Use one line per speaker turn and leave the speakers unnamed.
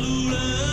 路人。